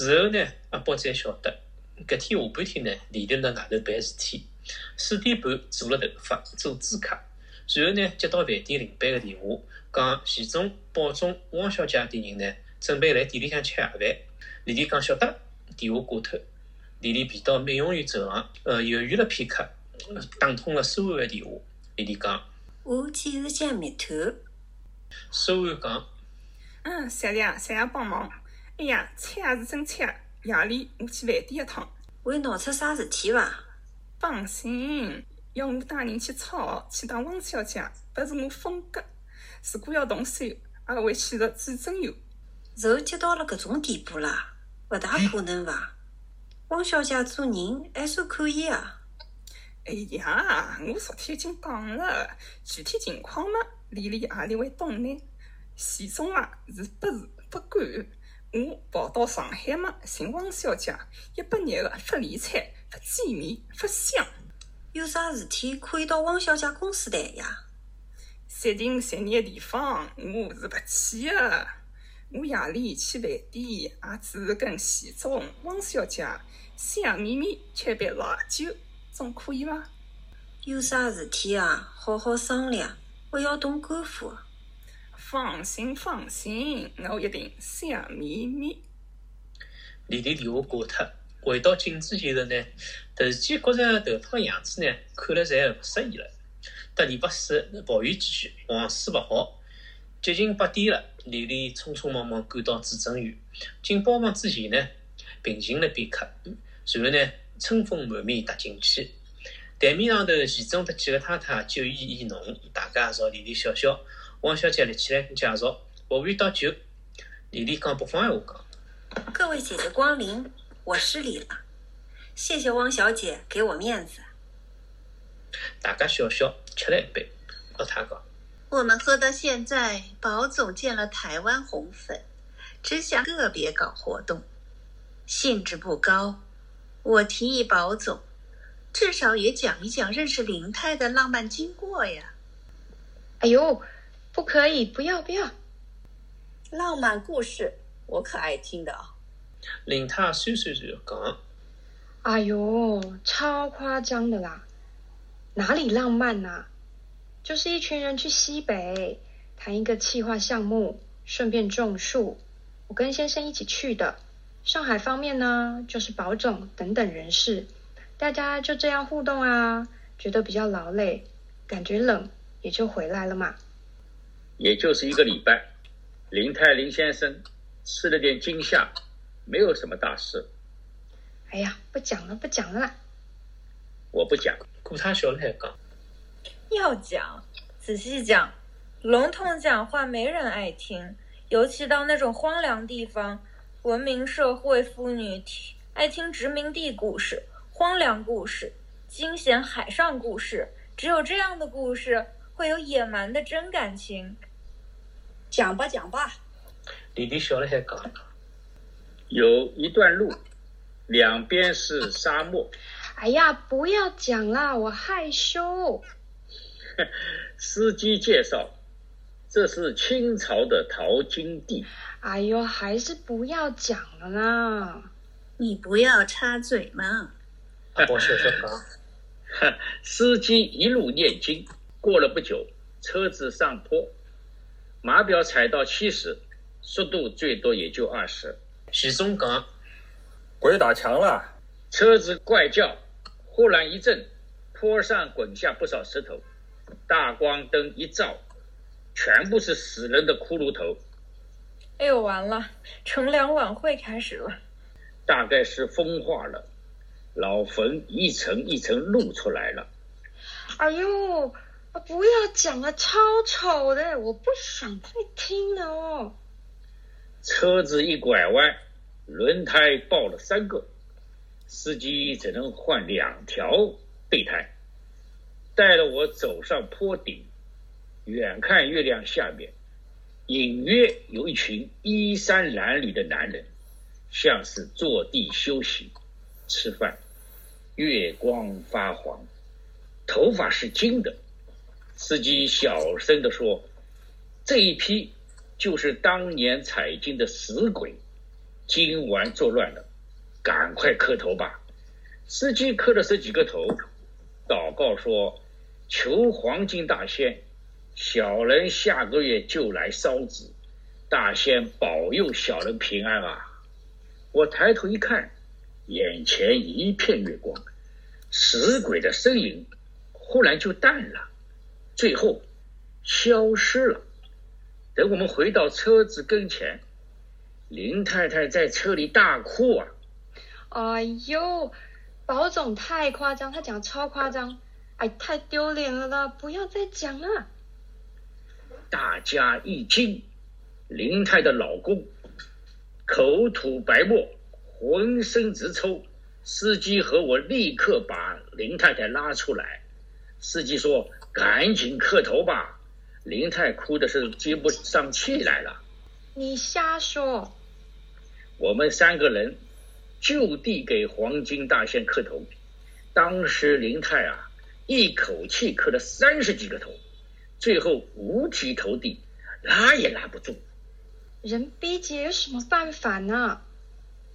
事后呢，阿宝才晓得，搿天下半天呢，李丽辣外头办事体，四点半做了头发，做指甲，然后呢，接到饭店领班个电话，讲徐总、宝总、汪小姐等人呢，准备来店里向吃夜饭。李丽讲晓得，电话挂脱。李丽 भे 到美容院走廊，呃，犹豫了片刻，打通了苏安的电话。李丽讲：“我几时见面头？”苏安讲：“嗯，谢谢谢谢帮忙。哎呀，吃也是真吃，夜里我去饭店一趟。会闹出啥事体伐？放心，要我带人去吵，去打汪小姐，不是我风格。如果要动手，也会选择最真有。肉急到了搿种地步啦，勿大可能伐？汪小姐做人还算可以啊。哎呀，我昨天已经讲了，具体情况嘛，丽丽阿里会懂呢。其中啊，是不是不管？我跑到上海嘛，寻汪小姐，一百日个不理睬，不见面，不香。有啥事体可以到汪小姐公司谈呀？三定三年个地方，我是不去的。我夜里去饭店，也只是跟徐总、汪小姐。香绵绵吃杯老酒，总可以伐？有啥事体啊？好好商量，勿要动肝火。放心放心，我一定香绵绵。李丽电话挂脱，回到镜子前头呢，突然间觉着头套样子呢，看了侪勿适意了。得理不死，抱怨几句，往事勿好。接近八点了，李丽匆匆忙忙赶到主诊院，进包房之前呢，平静了片刻。随后呢，春风满面踏进去，台面上头，徐总和几个太太酒意已浓，大家朝李丽笑笑。汪小姐立起来介绍：“服务员倒酒。”李丽讲北方闲话讲：“各位姐姐光临，我失礼了，谢谢汪小姐给我面子。”大家笑笑，吃了一杯。老太讲：“我们喝到现在，宝总见了台湾红粉，只想个别搞活动，兴致不高。”我提议宝总，至少也讲一讲认识林太的浪漫经过呀。哎呦，不可以，不要不要！浪漫故事我可爱听的啊。林太酸酸酸讲：“哎呦，超夸张的啦！哪里浪漫呐？就是一群人去西北谈一个企划项目，顺便种树。我跟先生一起去的。”上海方面呢，就是保总等等人士，大家就这样互动啊，觉得比较劳累，感觉冷，也就回来了嘛。也就是一个礼拜，林泰林先生吃了点惊吓，没有什么大事。哎呀，不讲了，不讲了啦。我不讲，顾他小来讲。要讲，仔细讲，笼统讲话没人爱听，尤其到那种荒凉地方。文明社会妇女听爱听殖民地故事、荒凉故事、惊险海上故事，只有这样的故事会有野蛮的真感情。讲吧，讲吧。弟弟笑了还讲，有一段路，两边是沙漠。哎呀，不要讲啦，我害羞。司机介绍，这是清朝的淘金地。哎呦，还是不要讲了啦！你不要插嘴嘛。我说说哈，司机一路念经，过了不久，车子上坡，码表踩到七十，速度最多也就二十。徐总讲，鬼打墙了，车子怪叫，忽然一震，坡上滚下不少石头，大光灯一照，全部是死人的骷髅头。哎呦，完了！乘凉晚会开始了，大概是风化了，老坟一层一层露出来了。哎呦，啊不要讲了，超丑的，我不想再听了哦。车子一拐弯，轮胎爆了三个，司机只能换两条备胎，带了我走上坡顶，远看月亮下面。隐约有一群衣衫褴褛的男人，像是坐地休息、吃饭。月光发黄，头发是金的。司机小声的说：“这一批就是当年采金的死鬼，今晚作乱了，赶快磕头吧。司机磕了十几个头，祷告说：“求黄金大仙，小人下个月就来烧纸，大仙保佑小人平安啊！”我抬头一看，眼前一片月光，死鬼的身影忽然就淡了，最后消失了。等我们回到车子跟前，林太太在车里大哭啊！哎呦！保总太夸张，他讲超夸张，哎，太丢脸了啦！不要再讲了。大家一惊，林太的老公口吐白沫，浑身直抽。司机和我立刻把林太太拉出来。司机说：“赶紧磕头吧。”林泰哭的是接不上气来了。你瞎说！我们三个人。就地给黄金大仙磕头，当时林泰啊，一口气磕了三十几个头，最后五体投地，拉也拉不住。人逼急有什么办法呢？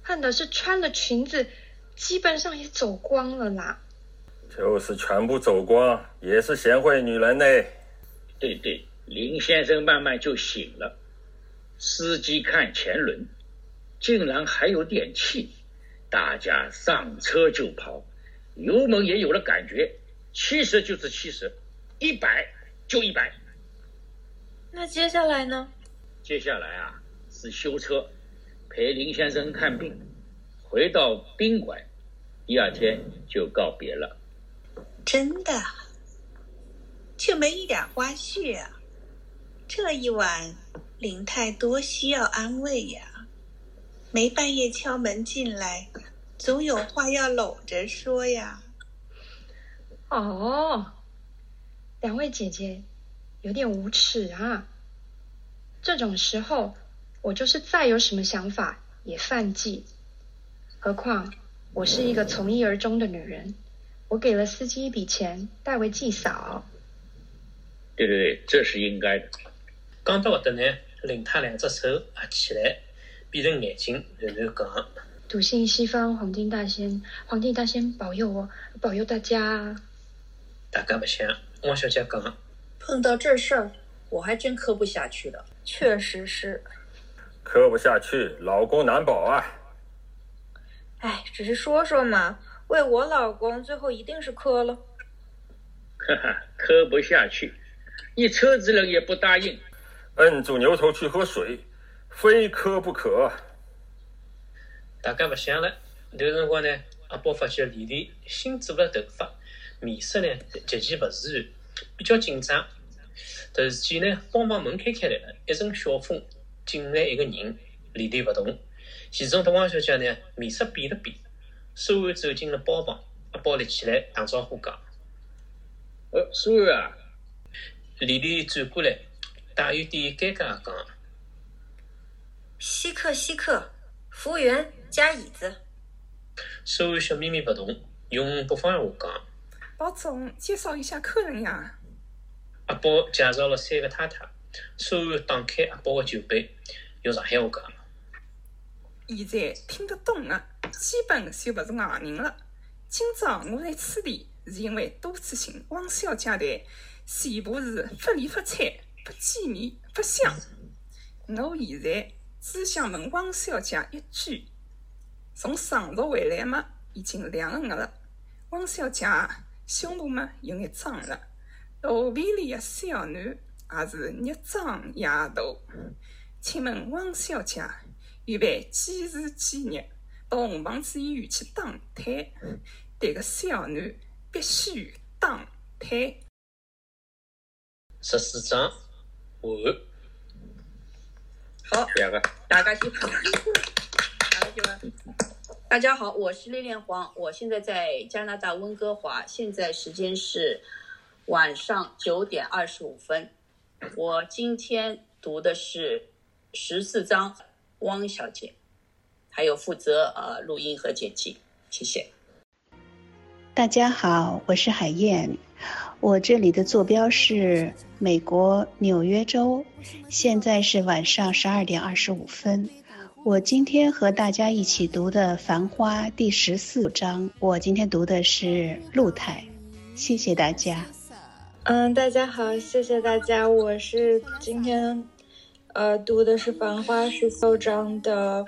恨的是穿了裙子，基本上也走光了啦。就是全部走光，也是贤惠女人呢。对对，林先生慢慢就醒了。司机看前轮，竟然还有点气。大家上车就跑，油门也有了感觉，七十就是七十，一百就一百。那接下来呢？接下来啊是修车，陪林先生看病，回到宾馆，第二天就告别了。真的，就没一点花絮啊！这一晚，林太多需要安慰呀。没半夜敲门进来，总有话要搂着说呀。哦，两位姐姐有点无耻啊！这种时候，我就是再有什么想法也犯忌。何况我是一个从一而终的女人，我给了司机一笔钱代为祭扫。对对对，这是应该的。讲到这呢，领他两只手合起来。闭着眼睛，然后讲：“笃信西方黄金大仙，黄金大仙保佑我，保佑大家。”大家不想，汪小姐讲：“碰到这事儿，我还真磕不下去了。”确实是，磕不下去，老公难保啊。哎，只是说说嘛，为我老公，最后一定是磕了。哈哈，磕不下去，一车子人也不答应，摁住牛头去喝水。非磕不可。大家不想了，这个辰光呢，阿宝发现丽丽新做了头发，面色呢极其不自然，比较紧张。突然间呢，帮忙门开开来了，一阵小风，进来一个人，丽丽不动。其中的汪小姐呢，面色变了变，苏安走进了包房，阿宝立起来打招呼讲：“呃，苏安啊。”丽丽转过来，带有点尴尬讲。稀客，稀客，服务员加椅子。苏安笑眯眯不动，用北方话讲：“保总，介绍一下客人呀。”阿宝介绍了三个太太。苏安打开阿宝的酒杯，用上海话讲：“现在听得懂的，基本就不是外人了。今朝我来此地，是因为多次寻汪小姐的全部是不理不睬、不见面、不相。我现在。只想问汪小姐一句：从上朝回来吗，已经两个月了。汪小姐胸部嘛有眼胀了，肚皮里的小囡也是越长越大。请问汪小姐预备几时几日到红房子医院去打胎？这个小囡必须打胎。十四章完。好，两个，大家辛苦，大家好，我是烈恋黄，我现在在加拿大温哥华，现在时间是晚上九点二十五分。我今天读的是十四章，汪小姐，还有负责呃录音和剪辑，谢谢。大家好，我是海燕。我这里的坐标是美国纽约州，现在是晚上十二点二十五分。我今天和大家一起读的《繁花》第十四章，我今天读的是露台，谢谢大家。嗯，大家好，谢谢大家，我是今天呃读的是《繁花》十四章的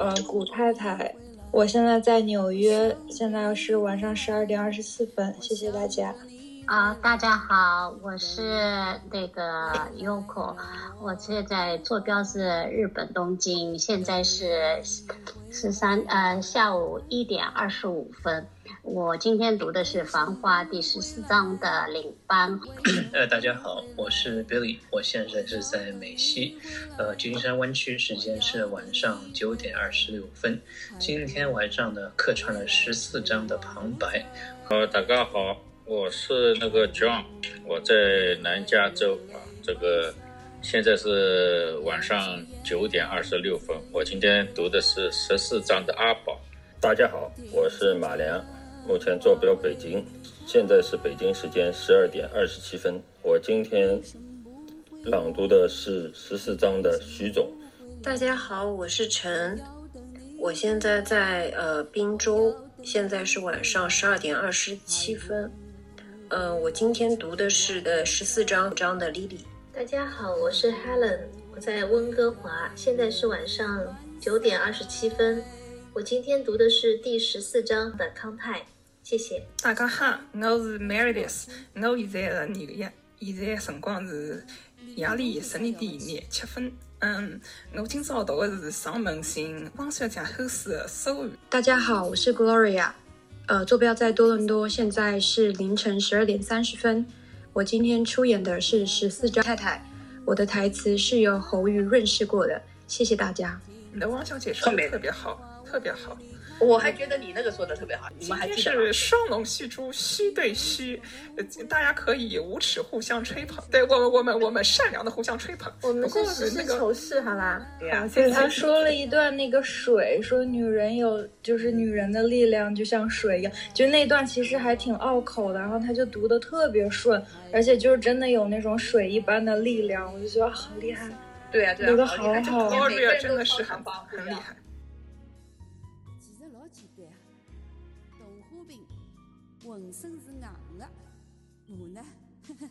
呃古太太，我现在在纽约，现在是晚上十二点二十四分，谢谢大家。啊，大家好，我是那个 Yoko，我现在坐标是日本东京，现在是十三呃下午一点二十五分。我今天读的是《繁花》第十四章的领班。呃，大家好，我是 Billy，我现在是在美西，呃，金山湾区，时间是晚上九点二十六分。今天晚上呢，客串了十四章的旁白。呃，大家好。我是那个 John，我在南加州啊，这个现在是晚上九点二十六分。我今天读的是十四章的阿宝。大家好，我是马良，目前坐标北京，现在是北京时间十二点二十七分。我今天朗读的是十四章的徐总。大家好，我是陈，我现在在呃滨州，现在是晚上十二点二十七分。嗯，我今天读的是呃十四章章的 Lily。大家好，我是 Helen，我在温哥华，现在是晚上九点二十七分。我今天读的是第十四章的康泰，谢谢。大家好，我是 Meredith，我现在的纽约，现在辰光是夜里十二点廿七分。嗯，我今朝读的是上门信汪小姐后事的手语。大家好，我是 Gloria。呃，坐标在多伦多，现在是凌晨十二点三十分。我今天出演的是十四张太太，我的台词是由侯宇润饰过的。谢谢大家。你的汪小姐说的特别好，特别好。我还觉得你那个说的特别好，你们还记得是双龙戏珠，虚对虚，大家可以无耻互相吹捧。对我们，我们，我们善良的互相吹捧。我们是实事求是，好吧？对呀。对，他说了一段那个水，说女人有，就是女人的力量就像水一样，就那段其实还挺拗口的，然后他就读的特别顺，而且就是真的有那种水一般的力量，我就觉得好厉害。对呀，对呀，读的好好。每个人真的是很棒很厉害。人生是硬的。我呢呵呵